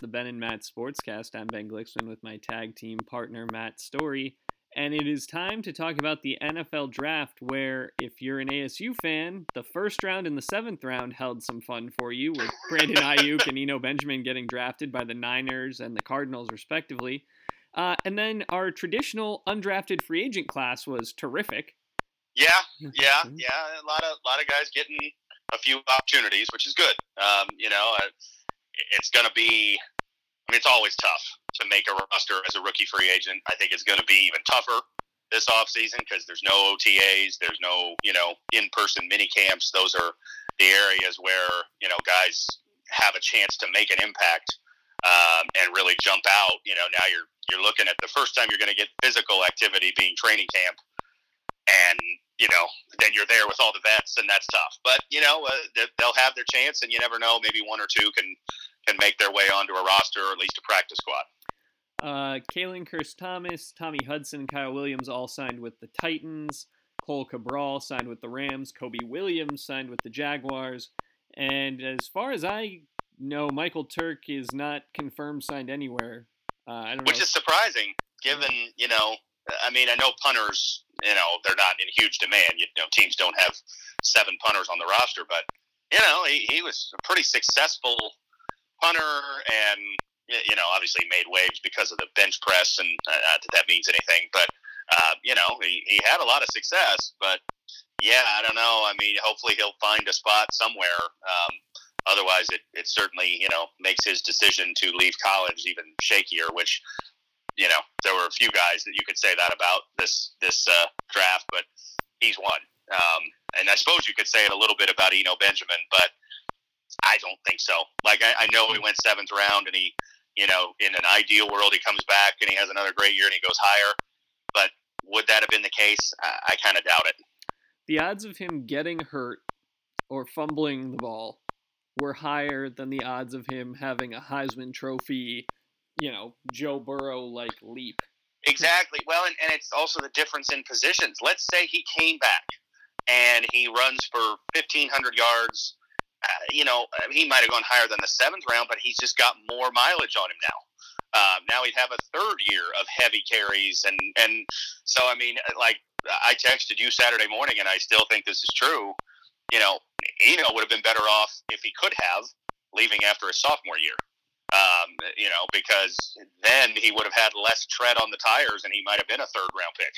the Ben and Matt Sportscast. I'm Ben Glicksman with my tag team partner Matt Story, and it is time to talk about the NFL Draft. Where, if you're an ASU fan, the first round and the seventh round held some fun for you, with Brandon Aiyuk and Eno Benjamin getting drafted by the Niners and the Cardinals, respectively. Uh, and then our traditional undrafted free agent class was terrific. Yeah, yeah, yeah. A lot of a lot of guys getting a few opportunities, which is good. Um, you know, uh, it's going to be. I mean, it's always tough to make a roster as a rookie free agent. I think it's going to be even tougher this offseason because there's no OTAs, there's no you know in-person mini camps. Those are the areas where you know guys have a chance to make an impact um, and really jump out. You know, now you're you're looking at the first time you're going to get physical activity being training camp, and you know, then you're there with all the vets, and that's tough. But you know, uh, they'll have their chance, and you never know. Maybe one or two can can make their way onto a roster or at least a practice squad. Uh, Kalen Kearse Thomas, Tommy Hudson, Kyle Williams all signed with the Titans. Cohl Cabral signed with the Rams. Kobe Williams signed with the Jaguars. And as far as I know, Michael Turk is not confirmed signed anywhere. Uh, I don't Which know. is surprising, given you know. I mean, I know punters, you know, they're not in huge demand. You know, teams don't have seven punters on the roster, but you know, he, he was a pretty successful punter, and you know, obviously made waves because of the bench press, and uh, that that means anything, but uh, you know, he, he had a lot of success. But yeah, I don't know. I mean, hopefully he'll find a spot somewhere. Um, otherwise, it, it certainly you know makes his decision to leave college even shakier, which you know, there were a few guys that you could say that about this this uh, draft, but he's one. Um, and I suppose you could say it a little bit about Eno Benjamin, but I don't think so. Like I, I know he hmm. went seventh round, and he, you know, in an ideal world, he comes back and he has another great year and he goes higher. But would that have been the case? I, I kind of doubt it. The odds of him getting hurt or fumbling the ball were higher than the odds of him having a Heisman Trophy you know, Joe Burrow like leap. Exactly. Well, and, and it's also the difference in positions. Let's say he came back and he runs for 1,500 yards. Uh, you know, he might have gone higher than the seventh round, but he's just got more mileage on him now. Um, now he'd have a third year of heavy carries, and and so I mean, like I texted you Saturday morning, and I still think this is true. You know, Eno would have been better off if he could have leaving after his sophomore year um, you know, because then he would have had less tread on the tires and he might have been a third round pick.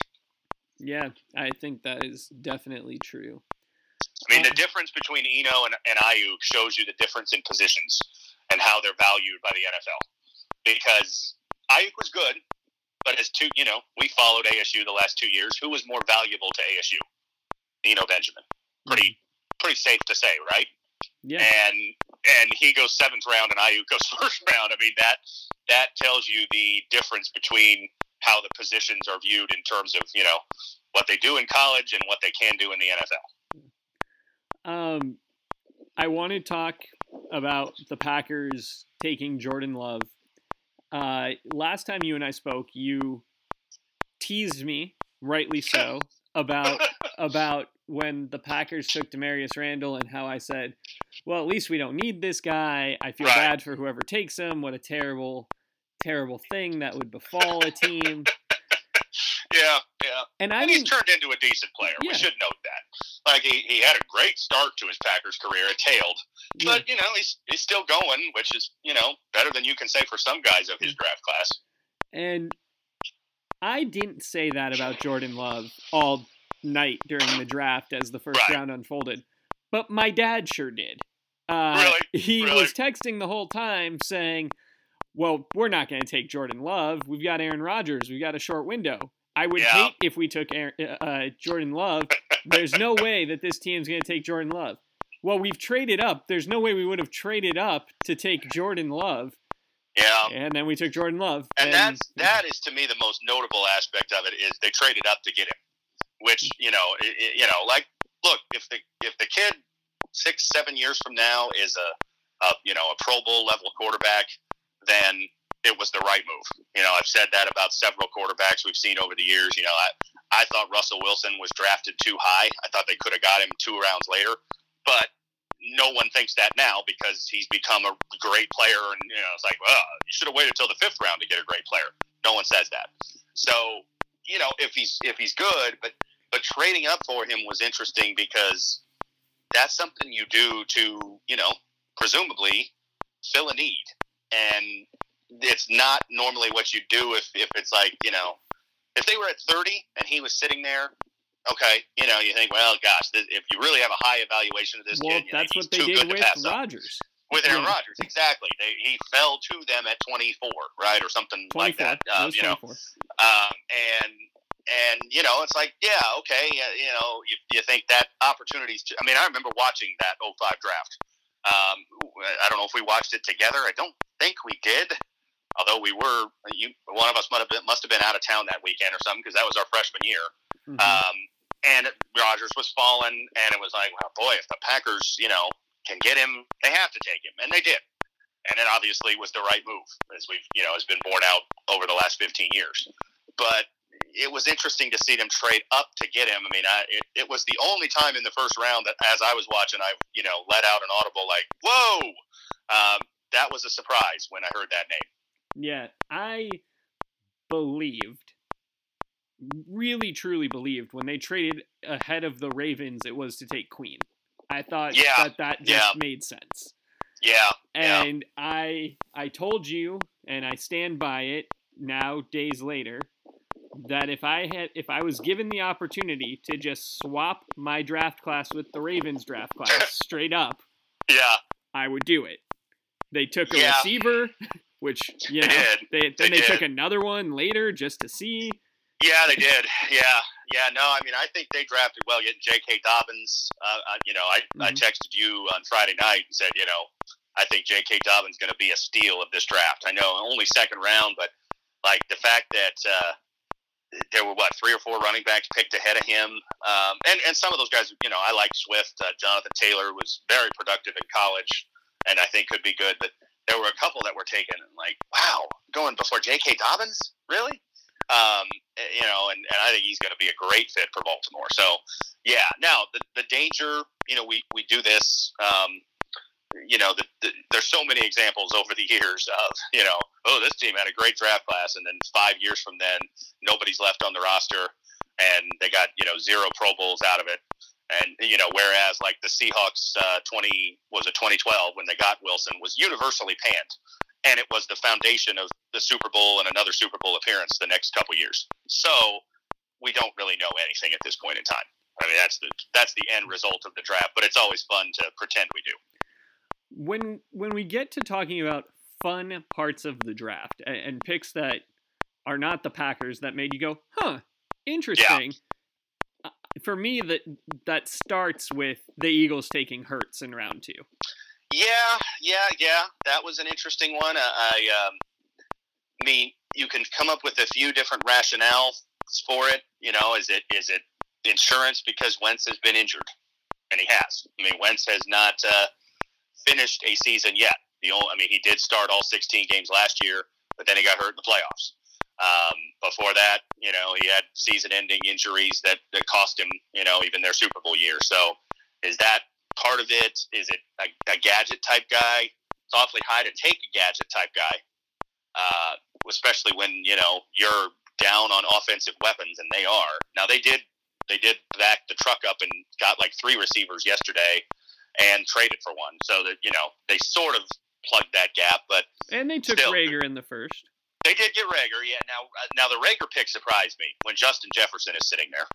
Yeah, I think that is definitely true. I mean, the difference between Eno and, and Aiyuk shows you the difference in positions and how they're valued by the NFL. Because Aiyuk was good, but as two, you know, we followed ASU the last two years. Who was more valuable to ASU? Eno Benjamin. Pretty, hmm. pretty safe to say, right? Yeah. And and he goes seventh round and Aiyuk goes first round. I mean that that tells you the difference between how the positions are viewed in terms of you know what they do in college and what they can do in the NFL. Um, I want to talk about the Packers taking Jordan Love. Uh, last time you and I spoke, you teased me, rightly so, about about when the Packers took Damarious Randall and how I said, well, at least we don't need this guy. I feel Right. bad for whoever takes him. What a terrible, terrible thing that would befall a team. Yeah, yeah. And I And he's mean, turned into a decent player. Yeah. We should note that. Like he, he had a great start to his Packers career. It tailed, yeah, but you know he's he's still going, which is you know better than you can say for some guys of his draft class. and I didn't say that about Jordan Love all night during the draft as the first Right. round unfolded, but my dad sure did. Uh, Really? He Really? was texting the whole time saying, "Well, we're not going to take Jordan Love. We've got Aaron Rodgers. We've got a short window. I would Yeah. hate if we took Aaron, uh, Jordan Love. There's no way that this team's going to take Jordan Love. Well, we've traded up. There's no way we would have traded up to take Jordan Love, Yeah, and then we took Jordan Love. and that's that is to me the most notable aspect of it is they traded up to get him, which you know i i you know like look if the if the kid six seven years from now is a, a you know a Pro Bowl level quarterback, then it was the right move. You know I've said that about several quarterbacks we've seen over the years. You know I I thought Russell Wilson was drafted too high. I thought they could have got him two rounds later, but no one thinks that now because he's become a great player, and you know, it's like, well, you should have waited till the fifth round to get a great player. No one says that. So, you know, if he's if he's good, but but trading up for him was interesting because that's something you do to, you know, presumably fill a need, and it's not normally what you do if if it's like, you know, if they were at 30 and he was sitting there okay, you know, you think, well, gosh, if you really have a high evaluation of this well, kid, that's what they did with Rodgers. With Aaron yeah. Rodgers, exactly. They, he fell to them at 24, right, or something 24. like that. Um, you know, um, and and you know, it's like, yeah, okay, you know, you, you think that opportunities. I mean, I remember watching that 05 draft. Um, I don't know if we watched it together. I don't think we did although we were you, one of us might have been, must have been out of town that weekend or something because that was our freshman year. Mm-hmm. Um, and Rodgers was falling, and it was like, well, boy, if the Packers, you know, can get him, they have to take him, and they did. And it obviously was the right move, as we've, you know, has been borne out over the last 15 years. But it was interesting to see them trade up to get him. I mean, I, it, it was the only time in the first round that, as I was watching, I, you know, let out an audible like, "Whoa!" Um, that was a surprise when I heard that name. Yeah, I believed really truly believed when they traded ahead of the Ravens it was to take Queen. I thought yeah. that that just yeah. made sense. Yeah. And yeah. I I told you and I stand by it now days later that if I had if I was given the opportunity to just swap my draft class with the Ravens draft class straight up, yeah, I would do it. They took a yeah. receiver, which you know, they, then they, they took another one later just to see. Yeah, they did. Yeah, yeah. No, I mean, I think they drafted well. Getting J.K. Dobbins, uh, you know, I, mm-hmm. I texted you on Friday night and said, you know, I think J.K. Dobbins going to be a steal of this draft. I know only second round, but like the fact that uh, there were what three or four running backs picked ahead of him, um, and and some of those guys, you know, I like Swift. Uh, Jonathan Taylor was very productive in college, and I think could be good. But there were a couple that were taken, and like, wow, going before J.K. Dobbins, really? Um, eh, you know, and, and I think he's going to be a great fit for Baltimore. So, yeah. Now the the danger, you know, we we do this. Um, you know, the, the, there's so many examples over the years of, you know, oh, this team had a great draft class, and then five years from then, nobody's left on the roster, and they got, you know, zero Pro Bowls out of it. And you know, whereas like the Seahawks, uh, 20 was a 2012 when they got Wilson was universally panned and it was the foundation of the Super Bowl and another Super Bowl appearance the next couple years. So we don't really know anything at this point in time. I mean, that's the that's the end result of the draft, but it's always fun to pretend we do. When when we get to talking about fun parts of the draft and, and picks that are not the Packers that made you go, "Huh, interesting." Yeah. For me, that that starts with the Eagles taking Hurts in round two. Yeah, yeah, yeah. That was an interesting one. I, I um, mean, you can come up with a few different rationales for it. You know, is it is it insurance because Wentz has been injured, and he has. I mean, Wentz has not uh, finished a season yet. The only, I mean, he did start all 16 games last year, but then he got hurt in the playoffs. Um, before that, you know, he had season-ending injuries that, that cost him, you know, even their Super Bowl year. So, is that part of it? Is it a, a gadget type guy? It's awfully high to take a gadget type guy, uh, especially when you know you're down on offensive weapons, and they are. Now they did they did back the truck up and got like three receivers yesterday, and traded for one, so that you know they sort of plugged that gap. But and they took still, Reagor in the first. They did get Reagor, yeah. Now, uh, now the Reagor pick surprised me when Justin Jefferson is sitting there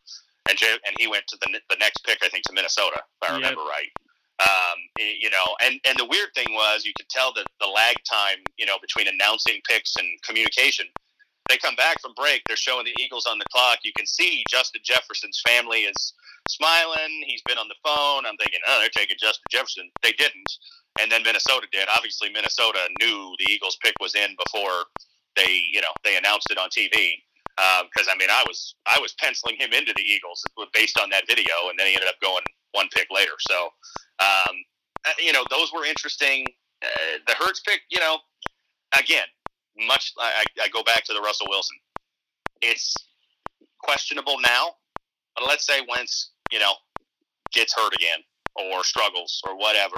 and and he went to the the next pick, I think, to Minnesota, if I remember yep. right. Um, you know, and and the weird thing was, you could tell that the lag time, you know, between announcing picks and communication. They come back from break. They're showing the Eagles on the clock. You can see Justin Jefferson's family is smiling. He's been on the phone. I'm thinking, oh, they're taking Justin Jefferson. They didn't, and then Minnesota did. Obviously, Minnesota knew the Eagles pick was in before they, you know, they announced it on TV because um, I mean I was I was penciling him into the Eagles based on that video, and then he ended up going one pick later. So um, uh, you know those were interesting. Uh, the Hurts pick, you know, again, much I, I go back to the Russell Wilson. It's questionable now, but let's say Wentz, you know, gets hurt again, or struggles or whatever,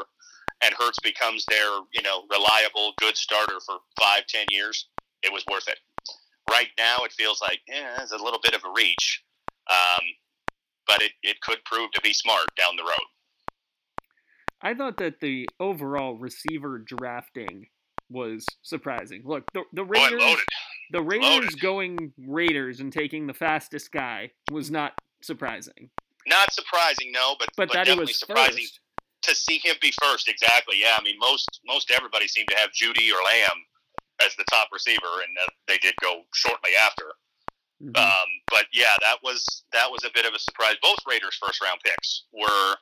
and Hurts becomes their you know reliable good starter for five ten years, it was worth it. Right now, it feels like yeah, it's a little bit of a reach, um, but it, it could prove to be smart down the road. I thought that the overall receiver drafting was surprising. Look, the, the Raiders, Boy, the Raiders Loaded. going Raiders and taking the fastest guy was not surprising. Not surprising, no, but But, but, that definitely was surprising first. to see him be first. Exactly. Yeah. I mean, most most everybody seemed to have Judy or Lamb as the top receiver, and uh, they did go shortly after. Mhm. Um, but yeah, that was that was a bit of a surprise. Both Raiders' first round picks were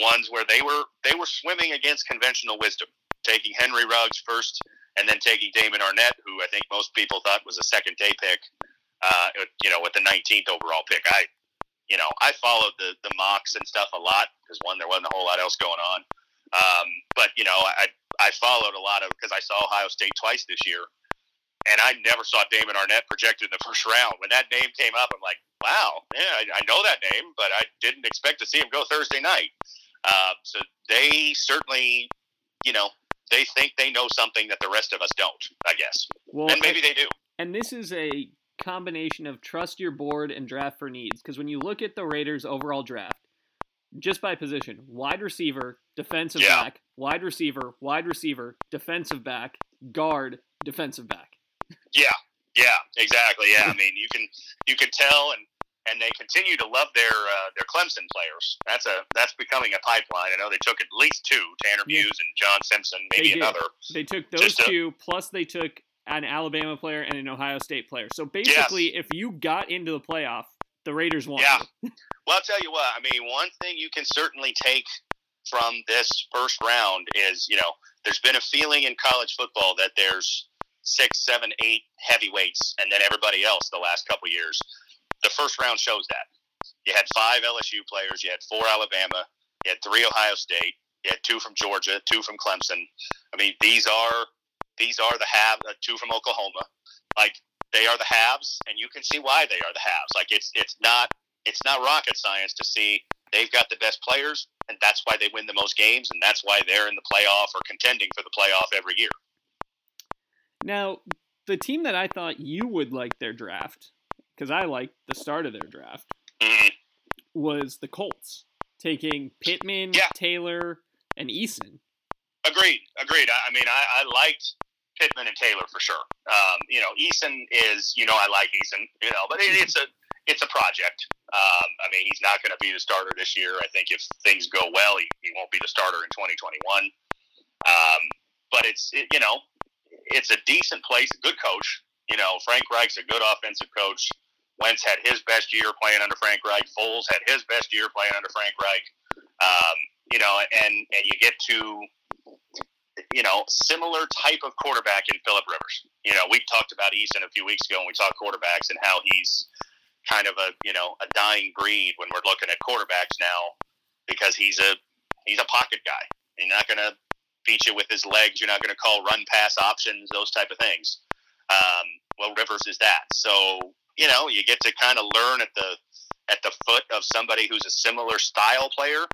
ones where they were they were swimming against conventional wisdom, taking Henry Ruggs first, and then taking Damon Arnette, who I think most people thought was a second day pick. Uh, you know, with the 19th overall pick, I, you know, I followed the the mocks and stuff a lot because one, there wasn't a whole lot else going on. Um, but you know, I I followed a lot of because I saw Ohio State twice this year, and I never saw Damon Arnette projected in the first round. When that name came up, I'm like, wow, yeah, I, I know that name, but I didn't expect to see him go Thursday night. Um, so they certainly, you know, they think they know something that the rest of us don't. I guess, Well, and maybe they do. and this is a combination of trust your board and draft for needs. Because when you look at the Raiders' overall draft, just by position, wide receiver, defensive Yeah. back, wide receiver, wide receiver, defensive back, guard, defensive back. Yeah, yeah, exactly. Yeah, I mean, you can you can tell, and and they continue to love their uh, their Clemson players. That's a that's becoming a pipeline. I know they took at least two, Tanner Yeah. Muse and John Simpson, maybe They another. They took those Just a- two, plus they took an Alabama player and an Ohio State player. So basically, if you got into the playoff, the Raiders won. Yeah. Well, I'll tell you what. I mean, one thing you can certainly take from this first round is, you know, there's been a feeling in college football that there's six, seven, eight heavyweights, and then everybody else the last couple years. The first round shows that. You had five LSU players, you had four Alabama, you had three Ohio State, you had two from Georgia, two from Clemson. I mean, these are these are the have uh, two from Oklahoma. Like they are the haves, and you can see why they are the haves. Like it's it's not it's not rocket science to see they've got the best players, and that's why they win the most games, and that's why they're in the playoff or contending for the playoff every year. Now, the team that I thought you would like their draft, because I liked the start of their draft, Mhm. was the Colts, taking Pittman, Yeah. Taylor, and Eason. Agreed, agreed. I, I mean, I, I liked Pittman and Taylor for sure. Um, you know, Eason is, you know, I like Eason, you know, but it, it's a it's a project. Um, I mean, he's not going to be the starter this year. I think if things go well, he, he won't be the starter in 2021. Um, but it's it, you know, it's a decent place, a good coach. You know, Frank Reich's a good offensive coach. Wentz had his best year playing under Frank Reich. Foles had his best year playing under Frank Reich. Um, you know, and and you get to you know, similar type of quarterback in Philip Rivers. You know, we talked about Eason a few weeks ago and we talked quarterbacks and how he's kind of a you know a dying breed when we're looking at quarterbacks now because he's a he's a pocket guy. He's not going to beat you with his legs. You're not going to call run pass options, those type of things. Um, well, Rivers is that. So you know, you get to kind of learn at the at the foot of somebody who's a similar style player.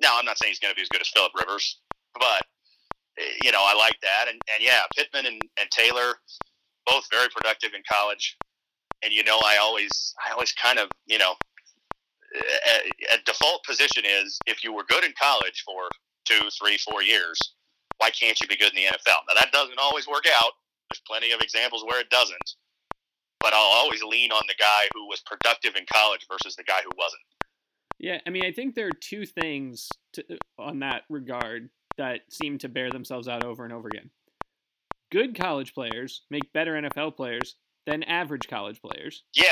Now, I'm not saying he's going to be as good as Philip Rivers, but you know, I like that. And, and yeah, Pittman and, and Taylor, both very productive in college. And you know, I always, I always kind of, you know, a, a default position is if you were good in college for two, three, four years, why can't you be good in the NFL? Now that doesn't always work out. There's plenty of examples where it doesn't. But I'll always lean on the guy who was productive in college versus the guy who wasn't. Yeah, I mean, I think there are two things to, on that regard that seem to bear themselves out over and over again. Good college players make better NFL players than average college players. Yeah,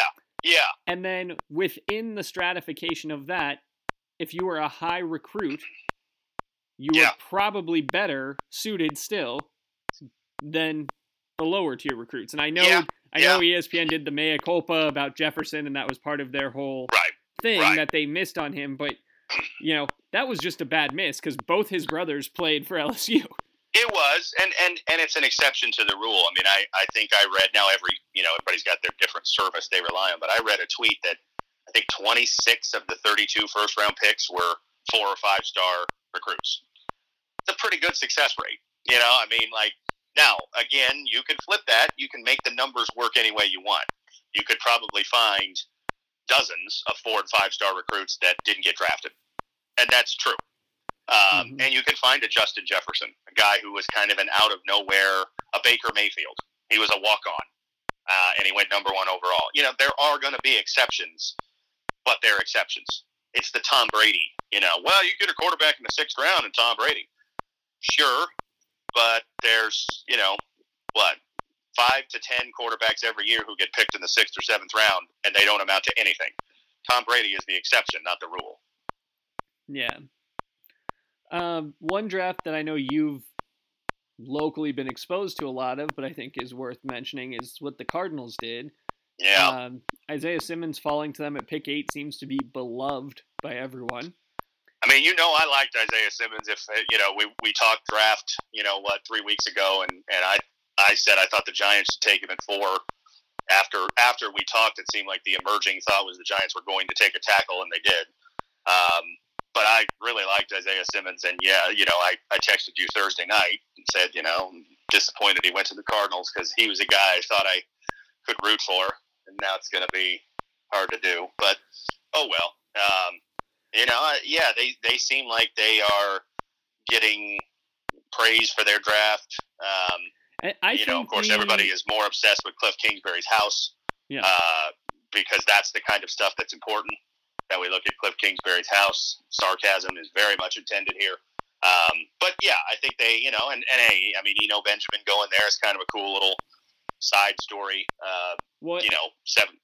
yeah, And then within the stratification of that, if you were a high recruit, you Yeah. were probably better suited still than the lower tier recruits. And I know Yeah, I know E ESPN did the mea culpa about Jefferson and that was part of their whole right. thing Right. that they missed on him, but you know, that was just a bad miss cuz both his brothers played for LSU. It was, and, and, and it's an exception to the rule. I mean, I, I think I read now every, you know, everybody's got their different service they rely on, but I read a tweet that I think 26 of the 32 first round picks were four or five star recruits. It's a pretty good success rate. You know, I mean, like now again, you can flip that. You can make the numbers work any way you want. You could probably find dozens of four and five star recruits that didn't get drafted, and that's true. Um, mm-hmm. And you can find a Justin Jefferson, a guy who was kind of an out of nowhere, a Baker Mayfield. He was a walk on, uh, and he went number one overall. You know, there are going to be exceptions, but they're exceptions. It's the Tom Brady. You know, well, you get a quarterback in the sixth round and Tom Brady. Sure, but there's you know what five to ten quarterbacks every year who get picked in the sixth or seventh round, and they don't amount to anything. Tom Brady is the exception, not the rule. Yeah. Um, one draft that I know you've locally been exposed to a lot of, but I think is worth mentioning, is what the Cardinals did. Yeah. Um, Isaiah Simmons falling to them at pick eight seems to be beloved by everyone. I mean, you know, I liked Isaiah Simmons. If you know, we we talked draft, you know, what three weeks ago, and and I I said I thought the Giants should take him at four. After after we talked, it seemed like the emerging thought was the Giants were going to take a tackle, and they did. Um, but I really liked Isaiah Simmons, and yeah, you know, I, I texted you Thursday night and said, you know, disappointed he went to the Cardinals because he was a guy I thought I could root for, and now it's going to be hard to do. But oh well, um, you know, yeah, they they seem like they are getting praise for their draft. Um, I, I you know, of course, the, everybody is more obsessed with Cliff Kingsbury's house. Yeah. Uh, because that's the kind of stuff that's important. That we look at Cliff Kingsbury's house. Sarcasm is very much intended here. Um, but yeah, I think they, you know, and, and hey, I mean, Eno Benjamin going there is kind of a cool little side story. Uh, what? You know, seven.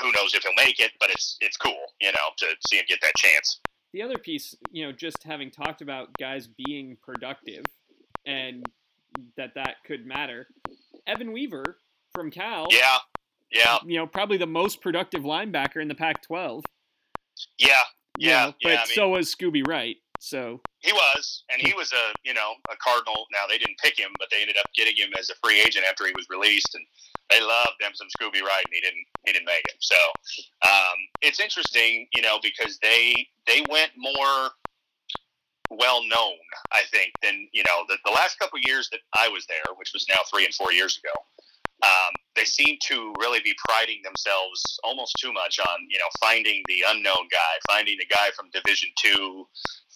Who knows if he'll make it, but it's it's cool, you know, to see him get that chance. The other piece, you know, just having talked about guys being productive and that that could matter. Evan Weaver from Cal. Yeah. Yeah. You know, probably the most productive linebacker in the Pac-12. Yeah. Yeah. Know, but yeah, I mean, so was Scooby Wright. So he was, and he was a you know a Cardinal. Now they didn't pick him, but they ended up getting him as a free agent after he was released, and they loved them some Scooby Wright, and he didn't he didn't make it. So um, it's interesting, you know, because they they went more well known, I think, than you know the, the last couple years that I was there, which was now three and four years ago. Um, they seem to really be priding themselves almost too much on you know finding the unknown guy, finding the guy from Division Two,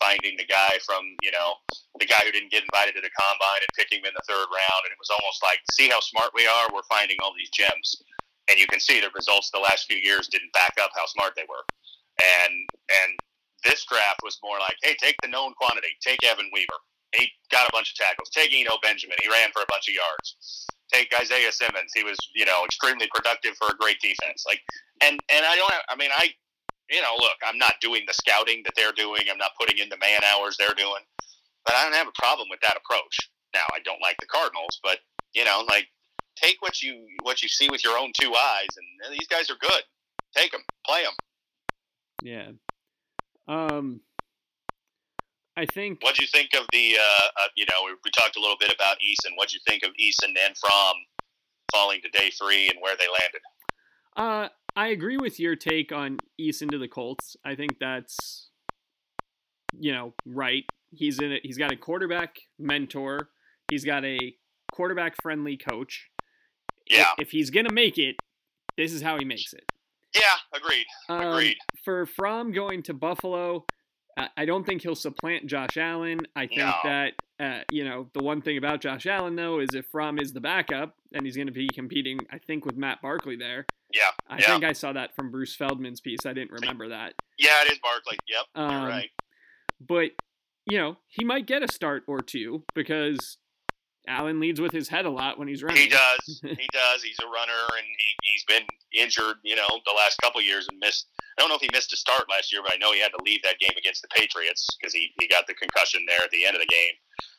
finding the guy from you know the guy who didn't get invited to the combine and picking him in the third round. And it was almost like, see how smart we are. We're finding all these gems, and you can see the results the last few years didn't back up how smart they were. And and this draft was more like, hey, take the known quantity. Take Evan Weaver. He got a bunch of tackles. Take Eno Benjamin. He ran for a bunch of yards. Take Isaiah Simmons. He was, you know, extremely productive for a great defense. Like, and and I don't. Have, I mean, I, you know, look, I'm not doing the scouting that they're doing. I'm not putting in the man hours they're doing. But I don't have a problem with that approach. Now, I don't like the Cardinals, but you know, like, take what you what you see with your own two eyes, and these guys are good. Take them, play them. Yeah, um, I think. What do you think of the? Uh, uh, you know, we, we, talked a little bit about Eason. What do you think of Eason and Fromm falling to day three and where they landed? Uh, I agree with your take on Eason to the Colts. I think that's, you know, right. He's in it. He's got a quarterback mentor. He's got a quarterback friendly coach. Yeah. If, if he's gonna make it, this is how he makes it. Yeah, agreed. Um, agreed. For Fromm going to Buffalo, I don't think he'll supplant Josh Allen. I think no. that uh, you know the one thing about Josh Allen though is if Fromm is the backup and he's going to be competing, I think with Matt Barkley there. Yeah, I yeah. think I saw that from Bruce Feldman's piece. I didn't remember that. Yeah, it is Barkley. Yep, um, you're right. But you know he might get a start or two because Allen leads with his head a lot when he's running. He does. he does. He's a runner, and he, he's been injured, you know, the last couple years and missed. I don't know if he missed a start last year, but I know he had to leave that game against the Patriots because he, he got the concussion there at the end of the game.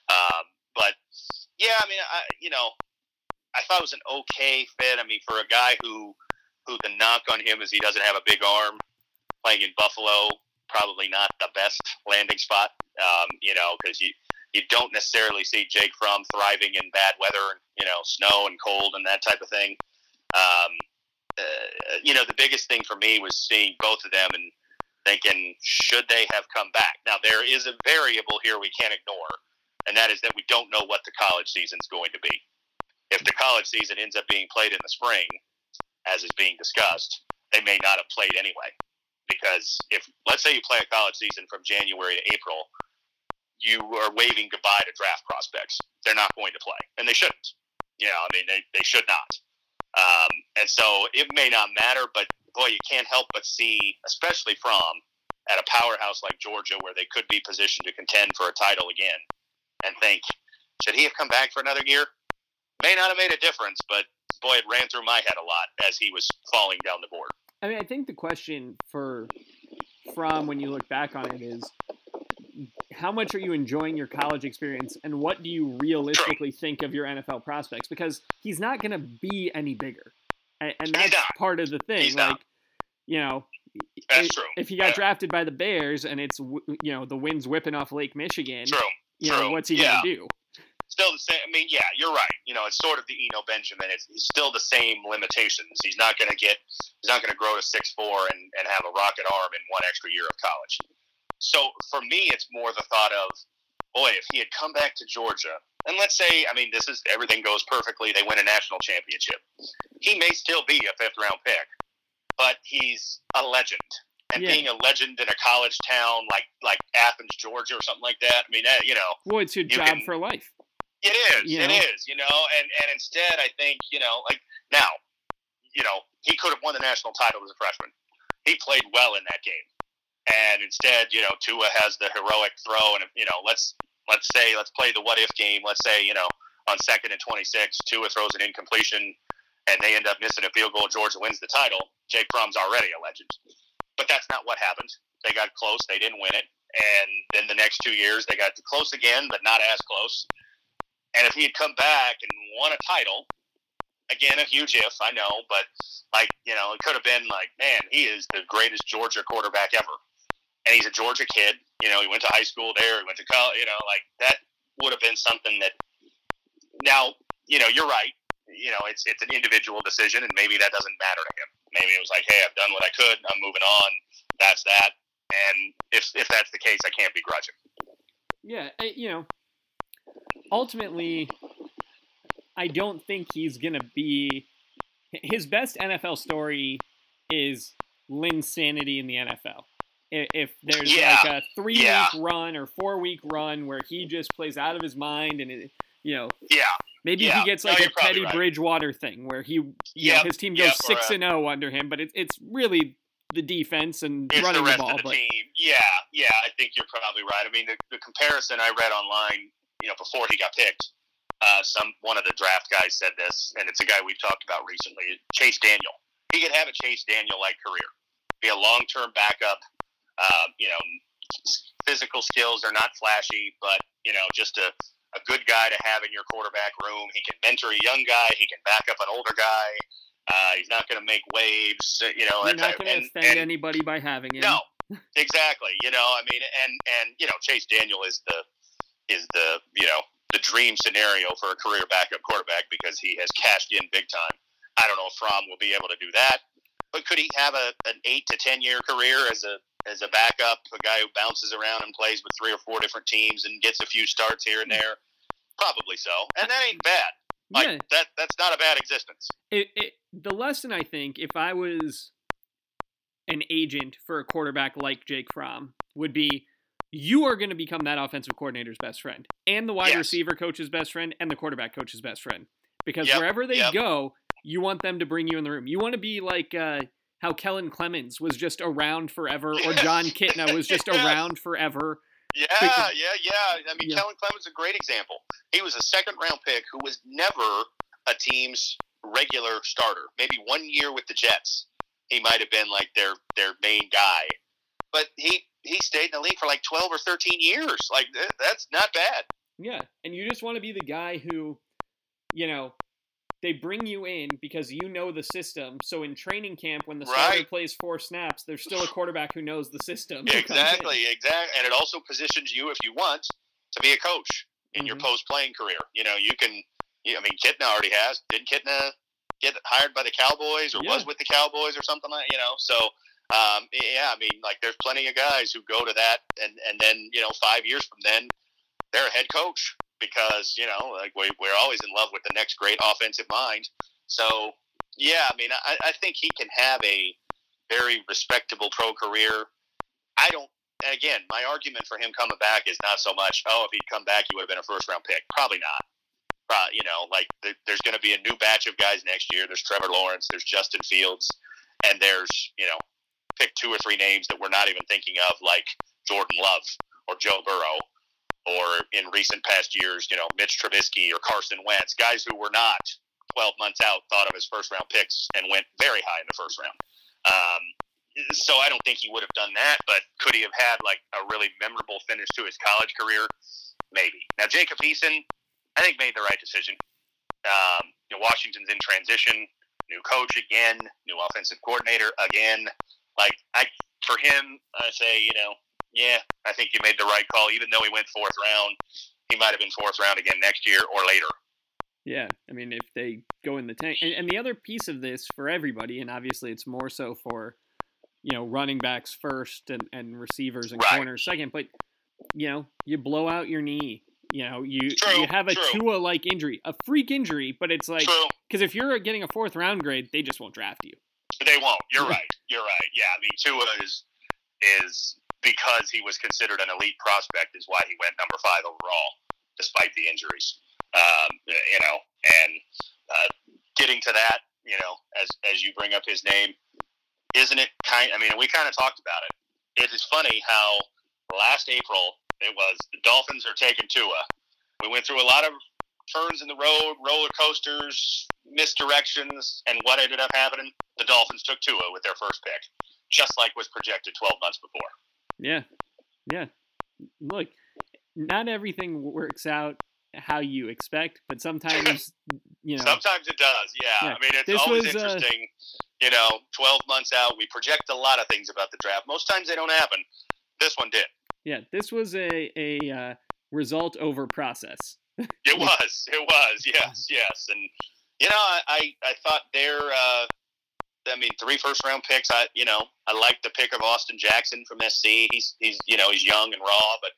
Um, but yeah, I mean, I you know, I thought it was an okay fit. I mean, for a guy who who the knock on him is he doesn't have a big arm, playing in Buffalo, probably not the best landing spot. Um, you know, because you you don't necessarily see Jake Fromm thriving in bad weather, and, you know, snow and cold and that type of thing. Um, uh, you know, the biggest thing for me was seeing both of them, and thinking, should they have come back? Now, there is a variable here we can't ignore, and that is that we don't know what the college season is going to be. If the college season ends up being played in the spring, as is being discussed, they may not have played anyway. Because if, let's say you play a college season from January to April, you are waving goodbye to draft prospects. They're not going to play, and they shouldn't. You know, I mean, they, they should not. Um, and so it may not matter, but boy, you can't help but see, especially from at a powerhouse like Georgia, where they could be positioned to contend for a title again, and think, should he have come back for another year? May not have made a difference, but boy, it ran through my head a lot as he was falling down the board. I mean, I think the question for Fromm when you look back on it is how much are you enjoying your college experience and what do you realistically think of your NFL prospects? Because he's not going to be any bigger. And, and that's part of the thing. He's like, not. you know, That's if, true. if he got Yeah. drafted by the Bears and it's, you know, the wind's whipping off Lake Michigan, True. you know, true. what's he Yeah. going to do? Still the same. I mean, yeah, you're right. You know, it's sort of the Eno Benjamin. It's, it's still the same limitations. He's not going to get. He's not going to grow to six four and, and have a rocket arm in one extra year of college. So for me, it's more the thought of, boy, if he had come back to Georgia, and let's say, I mean, this is everything goes perfectly. They win a national championship. He may still be a fifth round pick, but he's a legend. And Yeah. being a legend in a college town like like Athens, Georgia, or something like that. I mean, that, you know, Well, it's your You job can- for life. it is. You It know? is. You know, and and instead, I think you know, like now, you know, he could have won the national title as a freshman. He played well in that game, and instead, you know, Tua has the heroic throw, and you know, let's let's say let's play the what if game. Let's say you know, on second and twenty six, Tua throws an incompletion, and they end up missing a field goal. Georgia wins the title. Jake Fromm's already a legend, but that's not what happened. They got close. They didn't win it. And then the next two years, they got close again, but not as close. And if he had come back and won a title, again, a huge if, I know, but like, you know, it could have been like, man, he is the greatest Georgia quarterback ever. And he's a Georgia kid. You know, he went to high school there, he went to college, you know, like that would have been something that now, you know, you're right. You know, it's it's an individual decision and maybe that doesn't matter to him. Maybe it was like, hey, I've done what I could, I'm moving on. That's that. And if if that's the case, I can't begrudge him. Yeah, you know, ultimately, I don't think he's gonna be. His best NFL story is Linsanity in the NFL. If there's Yeah, like a three week run or four week run where he just plays out of his mind and it, you know Yeah. maybe Yeah, he gets no, like a Teddy right. Bridgewater thing where he you know, his team goes six and zero under him, but it's it's really the defense and it's running the rest ball. the but team. Yeah, yeah, I think you're probably right. I mean, the, the comparison I read online, you know, before he got picked, uh, some one of the draft guys said this, and it's a guy we've talked about recently, Chase Daniel. He could have a Chase Daniel like career, be a long term backup. Uh, you know, physical skills are not flashy, but you know, just a a good guy to have in your quarterback room. He can mentor a young guy. He can back up an older guy. Uh, he's not going to make waves. You know, you're not going to offend and- anybody by having him. no, exactly. You know, I mean, and and you know, Chase Daniel is the is the you know the dream scenario for a career backup quarterback because he has cashed in big time. I don't know if Fromm will be able to do that, but could he have a an eight to ten year career as a as a backup, a guy who bounces around and plays with three or four different teams and gets a few starts here and there? Probably so, and that ain't bad. Like yeah. that that's not a bad existence. it, it the lesson I think if I was an agent for a quarterback like Jake Fromm would be you are going to become that offensive coordinator's best friend and the wide Yes. receiver coach's best friend and the quarterback coach's best friend because Yep, wherever they yep. go you want them to bring you in the room you want to be like uh, how Kellen Clemens was just around forever or Jon Kitna was just Yes. around forever Yeah, yeah, yeah. I mean, Yeah. Kellen Clemens is a great example. He was a second round pick who was never a team's regular starter. Maybe one year with the Jets, he might have been like their their main guy. But he he stayed in the league for like twelve or thirteen years. Like eh, that's not bad. Yeah, and you just want to be the guy who, you know, they bring you in because you know the system. So in training camp, when the starter Right. plays four snaps, there's still a quarterback who knows the system. who comes in. Exactly, exactly. And it also positions you, if you want, to be a coach in your Mhm. post playing career. You know, you can. You, I mean, Kitna already has. Did Kitna get hired by the Cowboys or Yeah. was with the Cowboys or something like you know? So Um, yeah, I mean, like there's plenty of guys who go to that, and and then you know five years from then, they're a head coach because you know like we, we're always in love with the next great offensive mind. So yeah, I mean, I, I think he can have a very respectable pro career. I don't. Again, my argument for him coming back is not so much, oh, if he'd come back, he would have been a first round pick. Probably not. Uh, you know, like the, there's going to be a new batch of guys next year. There's Trevor Lawrence, there's Justin Fields, and there's you know, pick two or three names that we're not even thinking of, like Jordan Love or Joe Burrow, or in recent past years, you know, Mitch Trubisky or Carson Wentz, guys who were not 12 months out thought of as first round picks and went very high in the first round. Um, so I don't think he would have done that, but could he have had like a really memorable finish to his college career? Maybe. Now Jacob Eason, I think made the right decision. Um, you know, Washington's in transition, new coach again, new offensive coordinator again. Like I, for him, I say, you know, yeah, I think you made the right call. Even though he went fourth round, he might have been fourth round again next year or later. Yeah, I mean, if they go in the tank, and, and the other piece of this for everybody, and obviously it's more so for you know running backs first and, and receivers and Right. corners second, but you know you blow out your knee. You know you True, you have a. Tua like injury, a freak injury, but it's like because if you're getting a fourth round grade, they just won't draft you. They won't. You're right. You're right. Yeah, I mean Tua is is because he was considered an elite prospect is why he went number five overall, despite the injuries. Um, you know, and uh, getting to that, you know, as as you bring up his name, isn't it kind? I mean, we kind of talked about it. It is funny how last April it was the Dolphins are taking Tua. We went through a lot of turns in the road, roller coasters, misdirections, and what ended up happening? The Dolphins took Tua with their first pick, just like was projected 12 months before. Yeah, yeah. Look, not everything works out how you expect, but sometimes you know. Sometimes it does, yeah. Yeah. I mean, it's This always was, uh, interesting. you know, 12 months out, we project a lot of things about the draft. Most times they don't happen. This one did. Yeah, this was a a uh, result over process. It was. It was. Yes. Yes. And you know, I I, I thought their uh, I mean, three first round picks. I you know I like the pick of Austin Jackson from SC. He's he's you know he's young and raw, but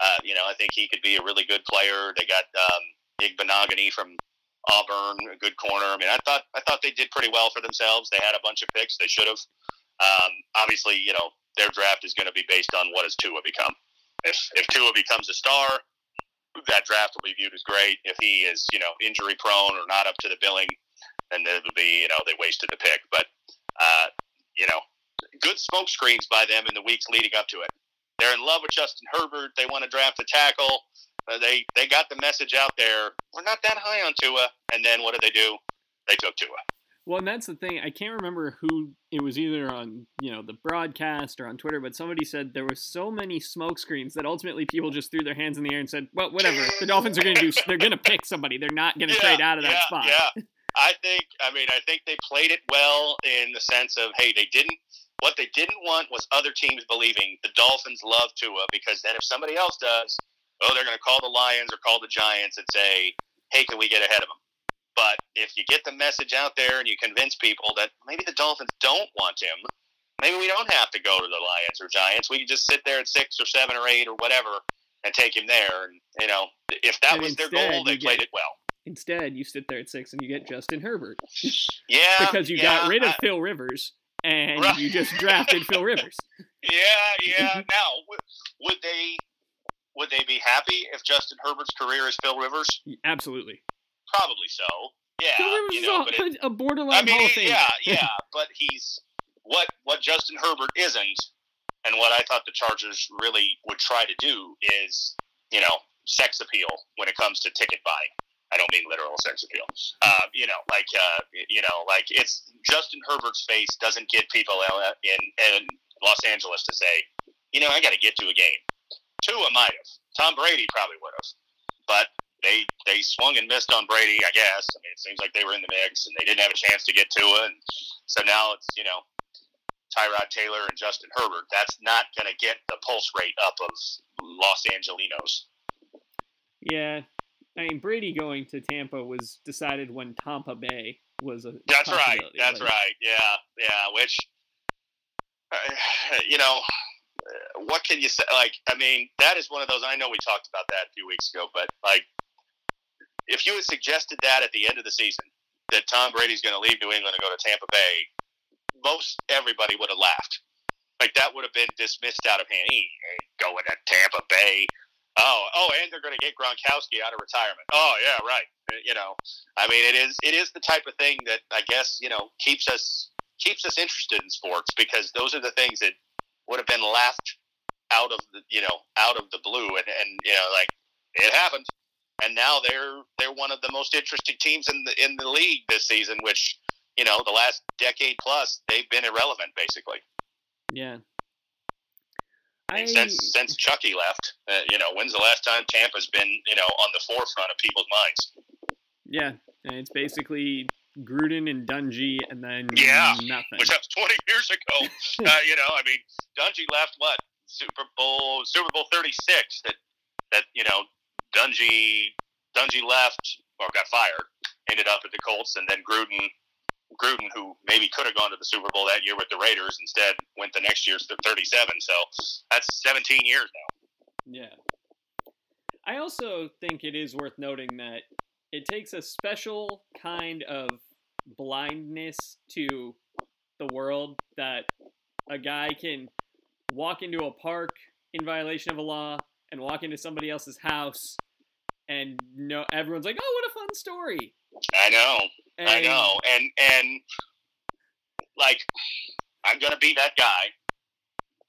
uh, you know I think he could be a really good player. They got um, Igbinoghene from Auburn, a good corner. I mean, I thought I thought they did pretty well for themselves. They had a bunch of picks. They should have. Um, obviously, you know their draft is going to be based on what does Tua become. If if Tua becomes a star, that draft will be viewed as great. If he is, you know, injury prone or not up to the billing, then it will be, you know, they wasted the pick. But, uh, you know, good smoke screens by them in the weeks leading up to it. They're in love with Justin Herbert. They want to draft a tackle. Uh, they they got the message out there. We're not that high on Tua. And then what did they do? They took Tua. Well, and that's the thing. I can't remember who it was either on, you know, the broadcast or on Twitter, but somebody said there were so many smoke screens that ultimately people just threw their hands in the air and said, "Well, whatever. The Dolphins are going to do. They're going to pick somebody. They're not going to trade out of that spot." Yeah, I think. I mean, I think they played it well in the sense of, hey, they didn't. What they didn't want was other teams believing the Dolphins love Tua because then if somebody else does, oh, they're going to call the Lions or call the Giants and say, hey, can we get ahead of them? But if you get the message out there and you convince people that maybe the Dolphins don't want him, maybe we don't have to go to the Lions or Giants. We can just sit there at six or seven or eight or whatever and take him there. And you know, if that And was their goal, they you played get- it well. Instead, you sit there at six and you get Justin Herbert Yeah, because you yeah, got rid of I- Phil Rivers and Right. you just drafted Phil Rivers. yeah, yeah. Now, would, would they would they be happy if Justin Herbert's career is Phil Rivers? Absolutely. Probably so. Yeah, Phil Rivers you know, but it, is a, a borderline I mean, Hall of Famer. yeah, yeah, but he's what what Justin Herbert isn't, and what I thought the Chargers really would try to do is, you know, sex appeal when it comes to ticket buying. I don't mean literal sex appeal. Uh, you know, like uh, you know, like it's Justin Herbert's face doesn't get people in in Los Angeles to say, you know, I got to get to a game. Tua might have. Tom Brady probably would have, but they they swung and missed on Brady. I guess. I mean, it seems like they were in the mix and they didn't have a chance to get Tua, and so now it's you know Tyrod Taylor and Justin Herbert. That's not going to get the pulse rate up of Los Angelinos. Yeah. I mean, Brady going to Tampa was decided when Tampa Bay was a That's right. That's Like, right. Yeah, yeah. Which uh, you know, what can you say? Like, I mean, that is one of those. I know we talked about that a few weeks ago, but like, if you had suggested that at the end of the season that Tom Brady's going to leave New England and go to Tampa Bay, most everybody would have laughed. Like that would have been dismissed out of hand. He ain't going to Tampa Bay. Oh, oh, and they're going to get Gronkowski out of retirement. Oh, yeah, right. Uh, you know, I mean, it is it is the type of thing that I guess you know keeps us keeps us interested in sports because those are the things that would have been laughed out of the you know out of the blue and and you know like it happened and now they're they're one of the most interesting teams in the in the league this season which you know the last decade plus they've been irrelevant basically yeah I, since since Chucky left, uh, you know, when's the last time Tampa's been, you know, on the forefront of people's minds? Yeah, and it's basically Gruden and Dungy, and then yeah, nothing. Which that was 20 years ago. uh, you know, I mean, Dungy left what Super Bowl Super Bowl 36 that that you know Dungy Dungy left or got fired, ended up at the Colts, and then Gruden Gruden, who maybe could have gone to the Super Bowl that year with the Raiders, instead went the next year to 37. So that's 17 years now. Yeah. I also think it is worth noting that it takes a special kind of blindness to the world that a guy can walk into a park in violation of a law and walk into somebody else's house and no everyone's like, "Oh, what a fun story." I know. And, I know. And and like I'm gonna be that guy.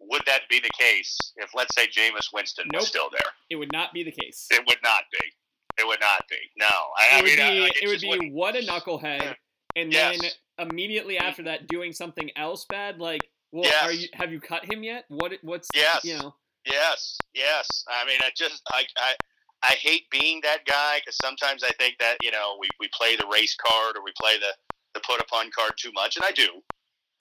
Would that be the case if let's say Jameis Winston nope. was still there? It would not be the case. It would not be. It would not be. No. I, it would mean, be, like, it, would be wouldn't... what a knucklehead. And yes. then immediately after that doing something else bad like well yes. are you have you cut him yet? What what's yes. you know Yes, yes. I mean, I just I I, I hate being that guy because sometimes I think that you know we, we play the race card or we play the the put upon card too much, and I do.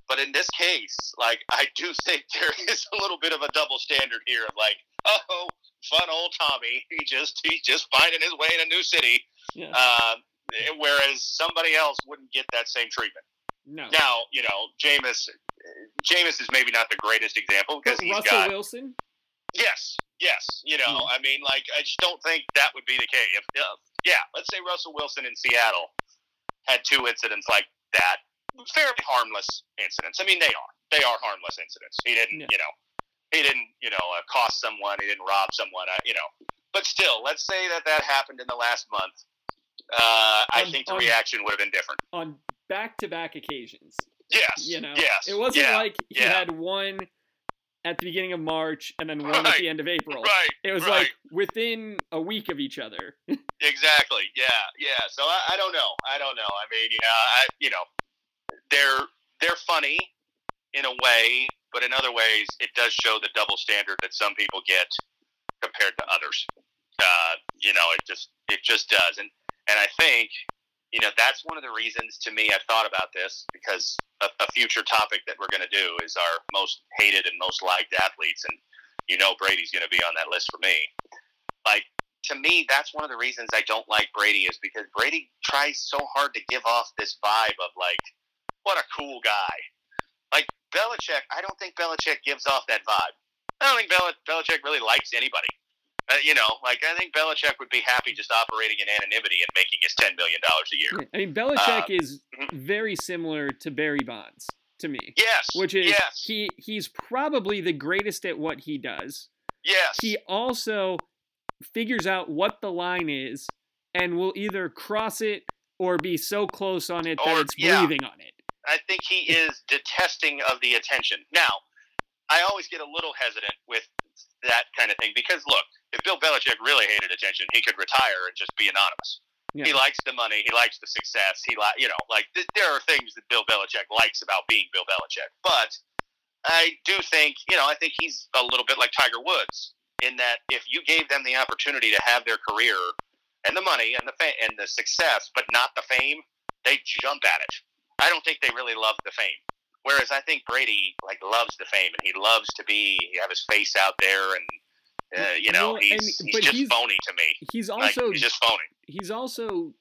But in this case, like I do think there is a little bit of a double standard here of like, oh, fun old Tommy, he just he's just finding his way in a new city. Yeah. Uh, whereas somebody else wouldn't get that same treatment. No. Now, you know, Jameis, Jameis is maybe not the greatest example because he's Russell got Wilson. Yes, yes. You know, Yeah. I mean, like, I just don't think that would be the case. If, uh, yeah, let's say Russell Wilson in Seattle had two incidents like that, fairly harmless incidents. I mean, they are. They are harmless incidents. He didn't, Yeah. you know, he didn't, you know, uh, cost someone. He didn't rob someone. Uh, you know, but still, let's say that that happened in the last month. Uh, I On- think the on- reaction would have been different. on back-to-back occasions. Yes. You know, Yes. it wasn't yeah. like he had one at the beginning of March and then one at the end of April. Right. It was right. like within a week of each other. Exactly. Yeah. Yeah. So I, I don't know. I don't know. I mean, yeah, I, you know, they're they're funny in a way, but in other ways, it does show the double standard that some people get compared to others. Uh, you know, it just it just does, and and I think you know that's one of the reasons to me I've thought about this because a, a future topic that we're going to do is our most hated and most liked athletes, and you know Brady's going to be on that list for me. Like to me, that's one of the reasons I don't like Brady is because Brady tries so hard to give off this vibe of like, what a cool guy. Like Belichick, I don't think Belichick gives off that vibe. I don't think Bel- Belichick really likes anybody. Uh, you know, like I think Belichick would be happy just operating in anonymity and making his ten million dollars a year. I mean, Belichick Uh, is mhm. very similar to Barry Bonds to me, Yes, which is yes, he he's probably the greatest at what he does. yes, He also figures out what the line is and will either cross it or be so close on it that Or- it's yeah. breathing on it. I think he is detesting of the attention. Now, I always get a little hesitant with that kind of thing because look, if Bill Belichick really hated attention, he could retire and just be anonymous. Yeah. He likes the money, he likes the success, he like you know, like th- there are things that Bill Belichick likes about being Bill Belichick. But I do think, you know, I think he's a little bit like Tiger Woods in that if you gave them the opportunity to have their career and the money and the fa- and the success, but not the fame, they jump at it. I don't think they really love the fame. Whereas I think Brady like loves the fame and he loves to be have his face out there and uh, you know Well, he's, and- he's just he's phony to me. He's Like also he's just phony. he's also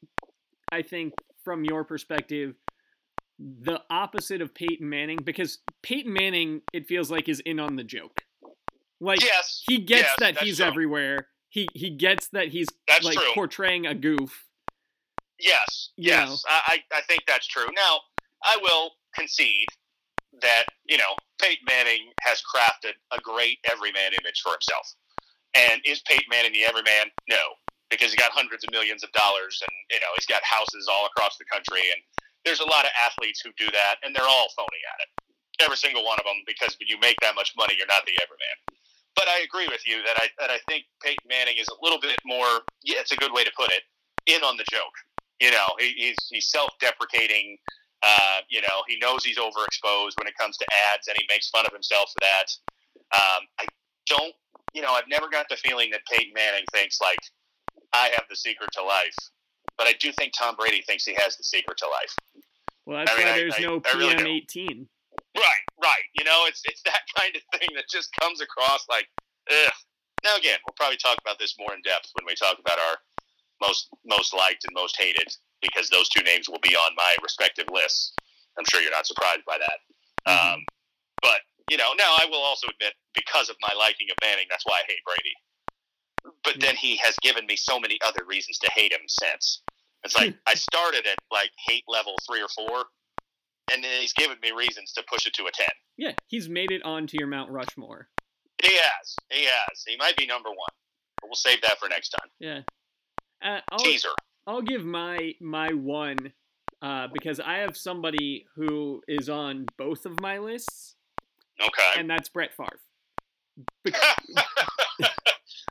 I think from your perspective the opposite of Peyton Manning because Peyton Manning, it feels like, is in on the joke. Like yes, he gets yes, that he's true. everywhere. He he gets that he's That's like true. portraying a goof. Yes, yes, I, I I think that's true. Now, I will concede that you know Peyton Manning has crafted a great everyman image for himself. And is Peyton Manning the everyman? No, because he got hundreds of millions of dollars, and you know he's got houses all across the country, and there's a lot of athletes who do that, and they're all phony at it. Every single one of them, because when you make that much money, you're not the everyman. But I agree with you that I that I think Peyton Manning is a little bit more. Yeah, it's a good way to put it. In on the joke. You know, he, he's he's self-deprecating. Uh, you know, he knows he's overexposed when it comes to ads, and he makes fun of himself for that. Um, I don't. You know, I've never got the feeling that Peyton Manning thinks like I have the secret to life. But I do think Tom Brady thinks he has the secret to life. Well, that's I mean, why there's I- no I really PM do. 18. Right, right. You know, it's it's that kind of thing that just comes across like, ugh. Now again, we'll probably talk about this more in depth when we talk about our most most liked and most hated, because those two names will be on my respective lists. I'm sure you're not surprised by that. Mhm. Um, but you know, now I will also admit, because of my liking of Manning, that's why I hate Brady. But then he has given me so many other reasons to hate him since. It's like I started at like hate level three or four, and then he's given me reasons to push it to a ten. Yeah, he's made it onto your Mount Rushmore. He has. He has. He might be number one. But we'll save that for next time. Yeah. Uh, I'll, Teaser. I'll give my my one uh, because I have somebody who is on both of my lists, Okay. and that's Brett Favre.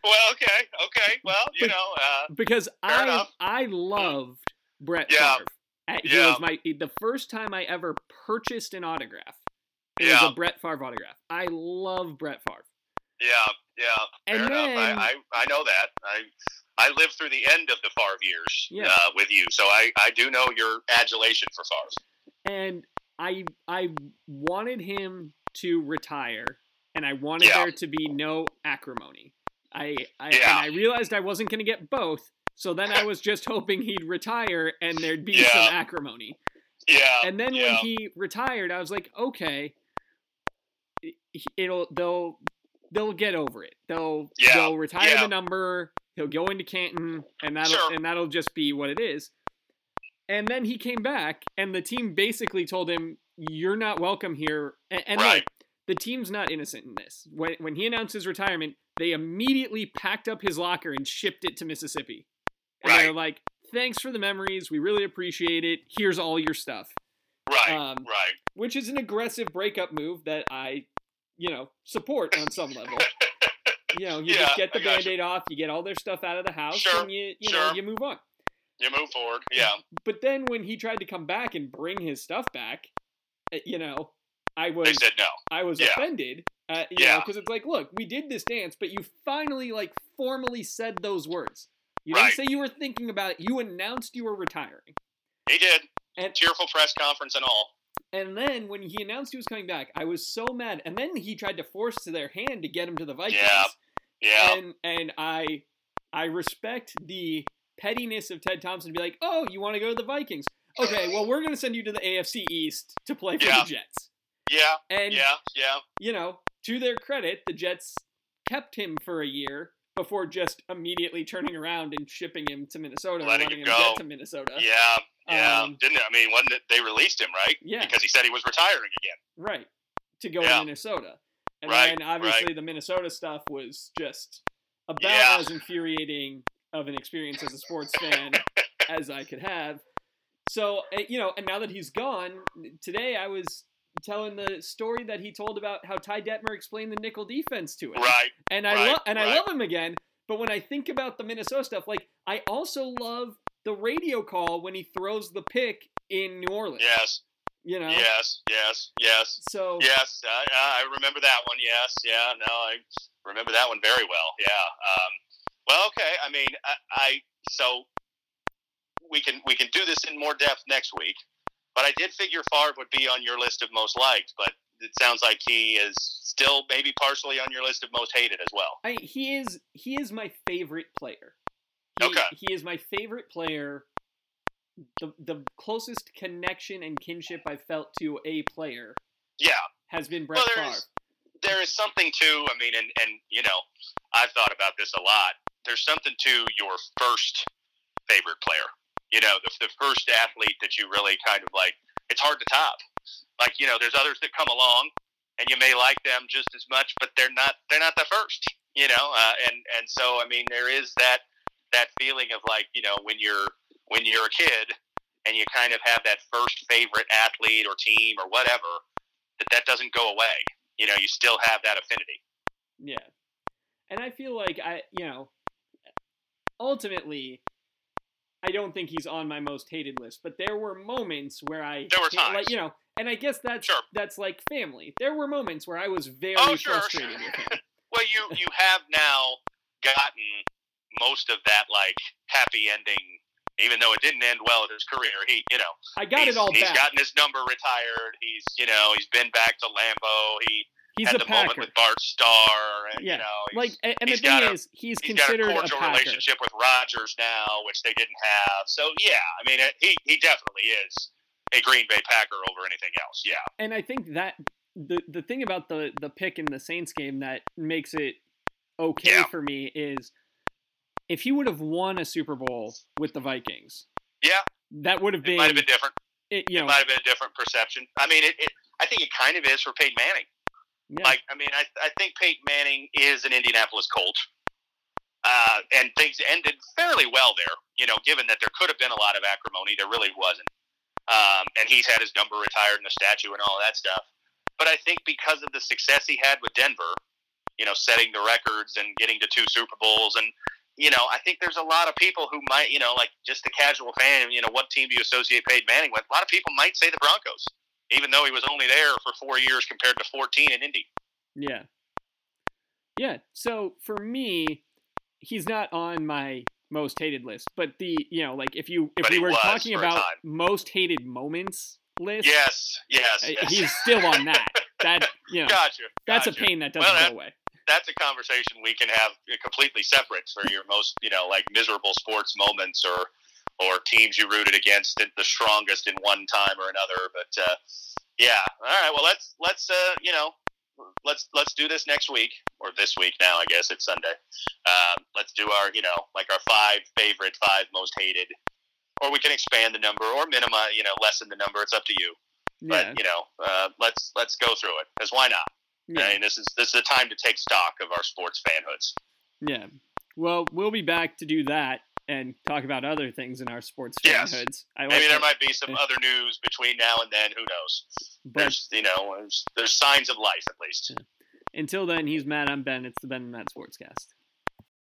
well, okay. Okay. Well, you know, uh, Because I enough. I loved Brett Yeah. Favre. He Yeah. was my the first time I ever purchased an autograph. It Yeah. was a Brett Favre autograph. I love Brett Favre. yeah, yeah. Fair And enough. then- I, I, I know that. I I lived through the end of the Favre years Yeah. uh, with you, so I, I do know your adulation for Favre. and I I wanted him to retire, and I wanted Yeah. there to be no acrimony. I, I Yeah. and I realized I wasn't going to get both, so then I was just hoping he'd retire and there'd be Yeah. some acrimony. Yeah. And then when he retired, I was like, okay, it- it'll they'll they'll get over it. They'll they'll retire the number. He'll go into Canton, and that'll Sure. and that'll just be what it is. And then he came back, and the team basically told him, "You're not welcome here." And, and Right. look, the team's not innocent in this. When when he announced his retirement, they immediately packed up his locker and shipped it to Mississippi. And they're like, "Thanks for the memories. We really appreciate it. Here's all your stuff." right. um, right. which is an aggressive breakup move that I, you know, support on some level. You know, you Yeah, just get the band-aid off, you get all their stuff out of the house, Sure, and you you know you move on. You move forward. Yeah. But then when he tried to come back and bring his stuff back, eh, you know, I was They said no. I was yeah. offended. Uh, you Yeah. because it's like, look, we did this dance, but you finally like formally said those words. You didn't say you were thinking about it. You announced you were retiring. He did. And- Tearful press conference and all. And then when he announced he was coming back, I was so mad. And then he tried to force to their hand to get him to the Vikings. Yeah. Yeah. And and I I respect the pettiness of Ted Thompson to be like, "Oh, you want to go to the Vikings? Okay, well, we're going to send you to the AFC East to play for Yeah. the Jets." yeah. And Yeah. Yeah. you know, to their credit, the Jets kept him for a year before just immediately turning around and shipping him to Minnesota Letting him him go. get to Minnesota. Yeah. Yeah. Um, Didn't? I mean, wasn't it? They released him, right? Yeah. Because he said he was retiring again. Right. To go Yeah. to Minnesota. And Right, then obviously the Minnesota stuff was just about Yeah. as infuriating of an experience as a sports fan as I could have. So, eh, you know, and now that he's gone, today I was telling the story that he told about how Ty Detmer explained the nickel defense to him. Right. And I right, love and I love him again, but when I think about the Minnesota stuff, like I also love the radio call when he throws the pick in New Orleans. Yes. You know? Yes. Yes. Yes. So Yes. I, I remember that one. Yes. Yeah. No, I remember that one very well. Yeah. Um, well, okay. I mean, I, I so we can we can do this in more depth next week. But I did figure Favre would be on your list of most liked, but it sounds like he is still maybe partially on your list of most hated as well. I, he is he is my favorite player. He, Okay. He is my favorite player the the closest connection and kinship I've felt to a player Yeah, has been Brett Well, Favre. there is something to. I mean, and and you know, I've thought about this a lot. There's something to your first favorite player. You know, the, the first athlete that you really kind of like. It's hard to top. Like you know, there's others that come along, and you may like them just as much, but they're not. They're not the first. You know, uh, and and so I mean, there is that that feeling of like you know when you're when you're a kid and you kind of have that first favorite athlete or team or whatever that that doesn't go away. You know, you still have that affinity. Yeah. And I feel like I, you know, ultimately, I don't think he's on my most hated list, but there were moments where I, There were times. like you know, and I guess that's Sure. that's like family. There were moments where I was very Oh, sure, frustrated sure. with him. Well, you you have now gotten most of that like happy ending, even though it didn't end well in his career. He, you know, I got it all he's back. gotten his number retired. He's, you know, he's been back to Lambeau. He he's had a the moment Packer. with Bart Starr, and Yeah, you know, he's, Like, and, and the thing got a- is, he's, he's got a considered a, cordial relationship with Rodgers now, which they didn't have. So yeah, I mean, he he definitely is a Green Bay Packer over anything else. Yeah. and I think that the the thing about the the pick in the Saints game that makes it okay Yeah. for me is if he would have won a Super Bowl with the Vikings, Yeah, that would have it might been, have been different. it, you it know, might have been a different perception. I mean, it, it. I think it kind of is for Peyton Manning. Yeah, Like, I mean, I, I think Peyton Manning is an Indianapolis Colt, uh, and things ended fairly well there. You know, given that there could have been a lot of acrimony, there really wasn't. Um, and he's had his number retired and a statue and all that stuff. But I think because of the success he had with Denver, you know, setting the records and getting to two Super Bowls, and you know, I think there's a lot of people who might, you know, like just a casual fan, you know, what team do you associate Peyton Manning with? A lot of people might say the Broncos, even though he was only there for four years compared to 14 in Indy. yeah, yeah. So for me, he's not on my most hated list, but the you know, like if you if But we were talking about most hated moments list, Yes, yes, uh, yes. he's still on that. That you know, gotcha. that's a pain that doesn't Well, that- go away. That's a conversation we can have completely separate for your most, you know, like miserable sports moments or or teams you rooted against the strongest in one time or another. But uh, yeah, all right. Well, let's let's uh, you know let's let's do this next week or this week now. I guess it's Sunday. Um, let's do our you know like our five favorite, five most hated, or we can expand the number or minimize, you know, lessen the number. It's up to you. Yeah, But you know, uh, let's let's go through it because why not? yeah. I mean, this is this is a time to take stock of our sports fanhoods. Yeah. Well, we'll be back to do that and talk about other things in our sports Yes. fanhoods. I like Maybe there that. might be some eh. other news between now and then. Who knows? But There's you know there's, there's signs of life at least. until then, he's Matt. I'm Ben. It's the Ben and Matt Sportscast.